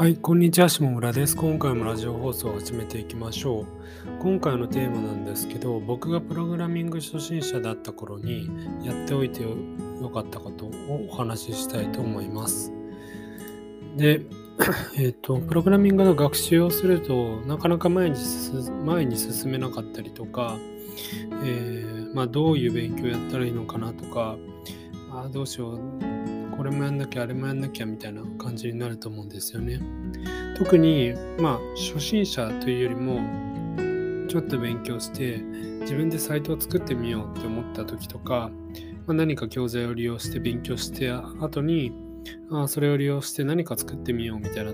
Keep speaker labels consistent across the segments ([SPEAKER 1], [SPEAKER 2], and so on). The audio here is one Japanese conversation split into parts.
[SPEAKER 1] はい、こんにちは、下村です。今回もラジオ放送を始めていきましょう。今回のテーマなんですけど、僕がプログラミング初心者だった頃にやっておいてよかったことをお話ししたいと思います。で、えっ、と、プログラミングの学習をするとなかなか前に進前に進めなかったりとか、えーまあ、どういう勉強やったらいいのかなとか、あどうしよう、これもやんなきゃあれもやんなきゃみたいな感じになると思うんですよね。特にまあ初心者というよりもちょっと勉強して自分でサイトを作ってみようって思った時とか、まあ、何か教材を利用して勉強して後にあそれを利用して何か作ってみようみたいな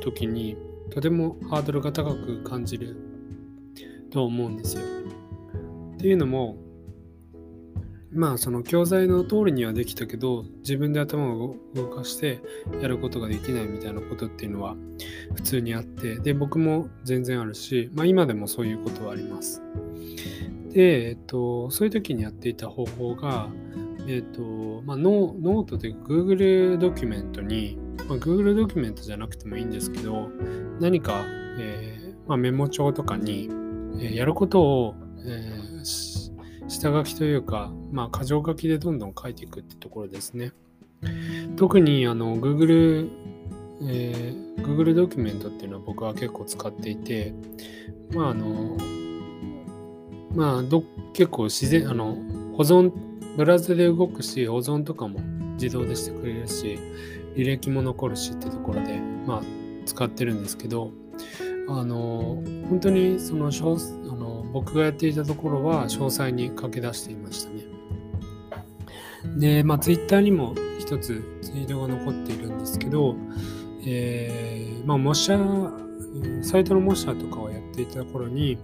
[SPEAKER 1] 時にとてもハードルが高く感じると思うんですよ。っていうのもまあその教材の通りにはできたけど自分で頭を動かしてやることができないみたいなことっていうのは普通にあってで僕も全然あるし、まあ、今でもそういうことはあります。で、えっと、そういう時にやっていた方法が、えっとまあ、ノノートで Google ドキュメントに、まあ、Google ドキュメントじゃなくてもいいんですけど何か、えーまあ、メモ帳とかに、えー、やることを、えー下書きというか、まあ、箇条書きでどんどん書いていくってところですね。特にあの Google、えー、Google ドキュメントっていうのは僕は結構使っていて、まああの、まあど、結構自然、あの、保存、ブラウザで動くし、保存とかも自動でしてくれるし、履歴も残るしってところで、まあ、使ってるんですけど、あの、本当にその、あの僕がやっていたところは詳細に書き出していましたね。で、まあ、Twitter にも一つツイートが残っているんですけど、えー、まあ、模写、サイトの模写とかをやっていた頃に、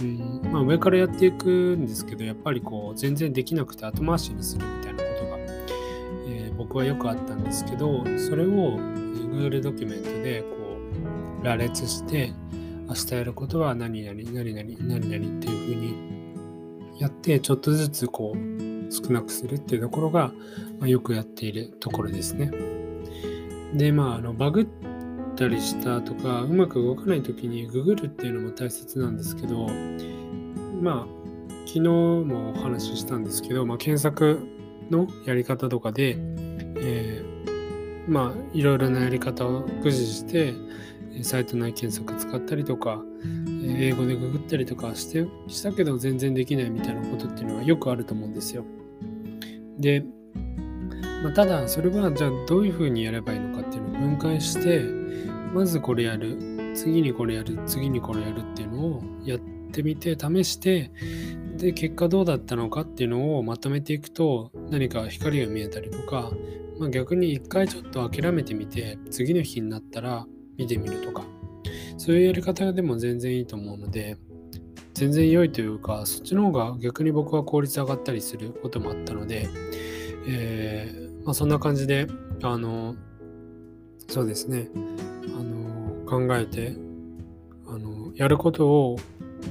[SPEAKER 1] うんまあ、上からやっていくんですけど、やっぱりこう、全然できなくて後回しにするみたいなことが、えー、僕はよくあったんですけど、それを Google ドキュメントでこう、羅列して、明日やることは何々、何々、何々っていう風にやって、ちょっとずつこう、少なくするっていうところが、まあ、よくやっているところですね。で、まあ、あのバグったりしたとか、うまく動かないときにググるっていうのも大切なんですけど、まあ、昨日もお話ししたんですけど、まあ、検索のやり方とかで、えー、まあ、いろいろなやり方を駆使して、サイト内検索使ったりとか、英語でググったりとかしてしたけど全然できないみたいなことっていうのはよくあると思うんですよ。で、まあ、ただそれはじゃあどういうふうにやればいいのかっていうのを分解してまずこれやる次にこれやる次にこれやるっていうのをやってみて試してで結果どうだったのかっていうのをまとめていくと何か光が見えたりとか、まあ、逆に一回ちょっと諦めてみて次の日になったら見てみるとかそういうやり方でも全然いいと思うので全然良いというかそっちの方が逆に僕は効率上がったりすることもあったので、えー、まあ、そんな感じであのそうですねあの考えてあのやることを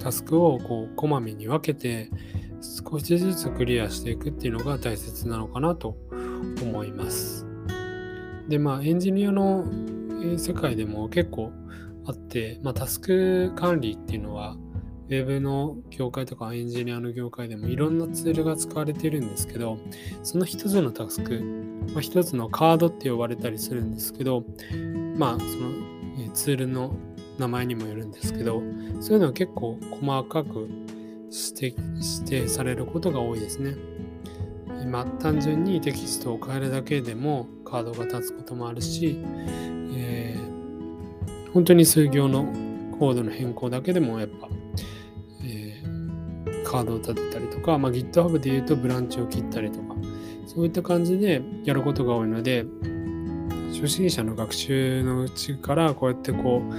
[SPEAKER 1] タスクをこうこまめに分けて少しずつクリアしていくっていうのが大切なのかなと思います。でまあエンジニアの世界でも結構あって、まあ、タスク管理っていうのはウェブの業界とかエンジニアの業界でもいろんなツールが使われているんですけどその一つのタスク、まあ、一つのカードって呼ばれたりするんですけどまあそのツールの名前にもよるんですけどそういうのは結構細かく指定されることが多いですね。まあ、単純にテキストを変えるだけでもカードが立つこともあるし、えー、本当に数行のコードの変更だけでもやっぱ、えー、カードを立てたりとか、まあ、GitHub で言うとブランチを切ったりとかそういった感じでやることが多いので初心者の学習のうちからこうやってこう、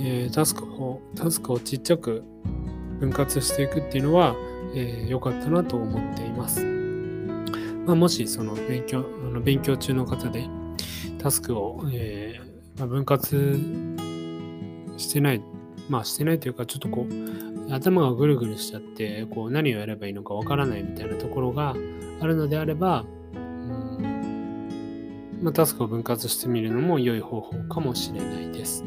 [SPEAKER 1] えー、タスクをタスクをちっちゃく分割していくっていうのは良、えー、かったなと思っています。まあ、もしその勉強あの勉強中の方でタスクを、えーまあ、分割してない、まあしてないというかちょっとこう頭がぐるぐるしちゃってこう何をやればいいのかわからないみたいなところがあるのであれば、うんまあ、タスクを分割してみるのも良い方法かもしれないです。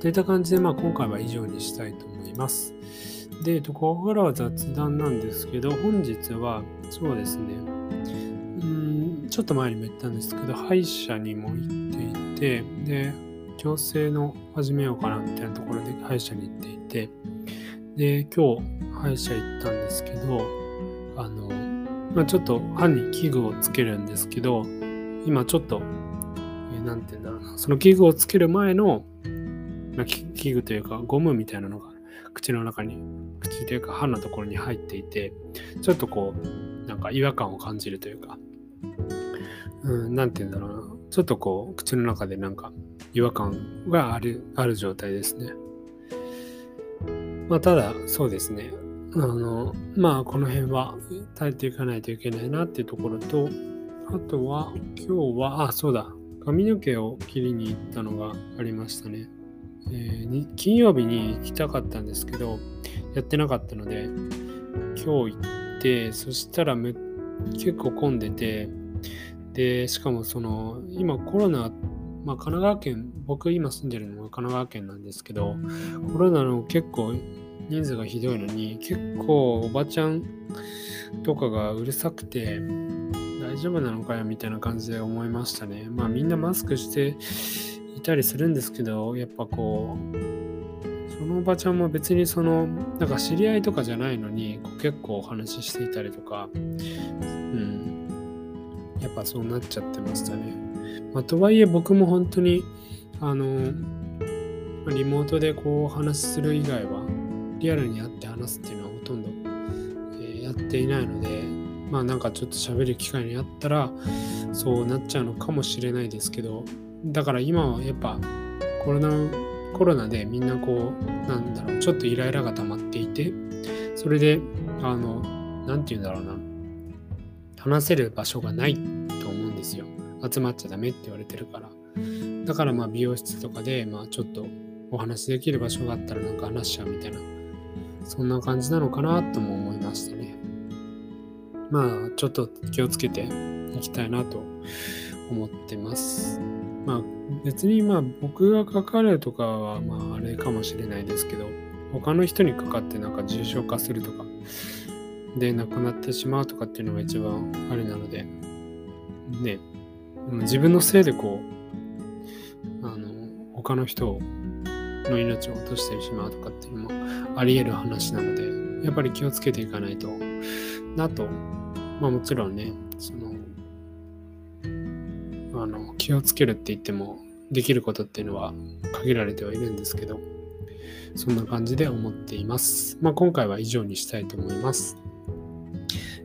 [SPEAKER 1] といった感じで、まあ、今回は以上にしたいと思います。で、ここからは雑談なんですけど、本日は、そうですね、うん、ちょっと前にも言ったんですけど、歯医者にも行っていて、で、矯正の始めようかなみたいなところで歯医者に行っていて、で、今日歯医者行ったんですけど、あの、まあ、ちょっと歯に器具をつけるんですけど、今ちょっと、えー、て言うんだろうな、その器具をつける前の、まあ、器具というかゴムみたいなのが口の中に、口というか歯のところに入っていて、ちょっとこう、なんか違和感を感じるというか、う、んて言うんだろうな、ちょっとこう、口の中でなんか違和感がある、ある状態ですね。まあ、ただ、そうですね。あの、まあ、この辺は耐えていかないといけないなっていうところと、あとは、今日は、あ、そうだ、髪の毛を切りに行ったのがありましたね。えー、金曜日に行きたかったんですけど、やってなかったので、今日行って、そしたらめ結構混んでて、で、しかもその、今コロナ、まあ、神奈川県、僕今住んでるのが神奈川県なんですけど、コロナの結構人数がひどいのに、結構おばちゃんとかがうるさくて、大丈夫なのかよみたいな感じで思いましたね。まあみんなマスクしていたりするんですけど、やっぱこう、そのおばちゃんも別にその、なんか知り合いとかじゃないのに、結構お話ししていたりとか、うん、やっぱそうなっちゃってましたね。まあ、とはいえ僕も本当に、あの、リモートでこうお話しする以外は、リアルに会って話すっていうのはほとんど、えー、やっていないので、まあなんかちょっと喋る機会にあったら、そうなっちゃうのかもしれないですけど、だから今はやっぱコロナ、コロナでみんなこう、なんだろう、ちょっとイライラが溜まっていて、それで、あの、なんて言うんだろうな、話せる場所がないと思うんですよ。集まっちゃダメって言われてるから。だからまあ美容室とかで、まあちょっとお話できる場所があったらなんか話しちゃうみたいなそんな感じなのかなとも思いましたね。まあ、ちょっと気をつけていきたいなと思ってます。まあ、別にまあ僕がかかるとかはまああれかもしれないですけど、他の人にかかってなんか重症化するとか、で亡くなってしまうとかっていうのが一番あれなので、ね、自分のせいでこう、あの、他の人の命を落としてしまうとかっていうのもあり得る話なので、やっぱり気をつけていかないとなと、まあもちろんね、その、あの、気をつけるって言っても、できることっていうのは限られてはいるんですけど、そんな感じで思っています。まあ今回は以上にしたいと思います。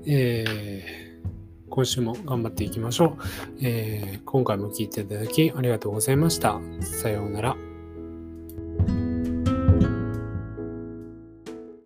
[SPEAKER 1] えー、今週も頑張っていきましょう。えー、今回も聴いていただきありがとうございました。さようなら。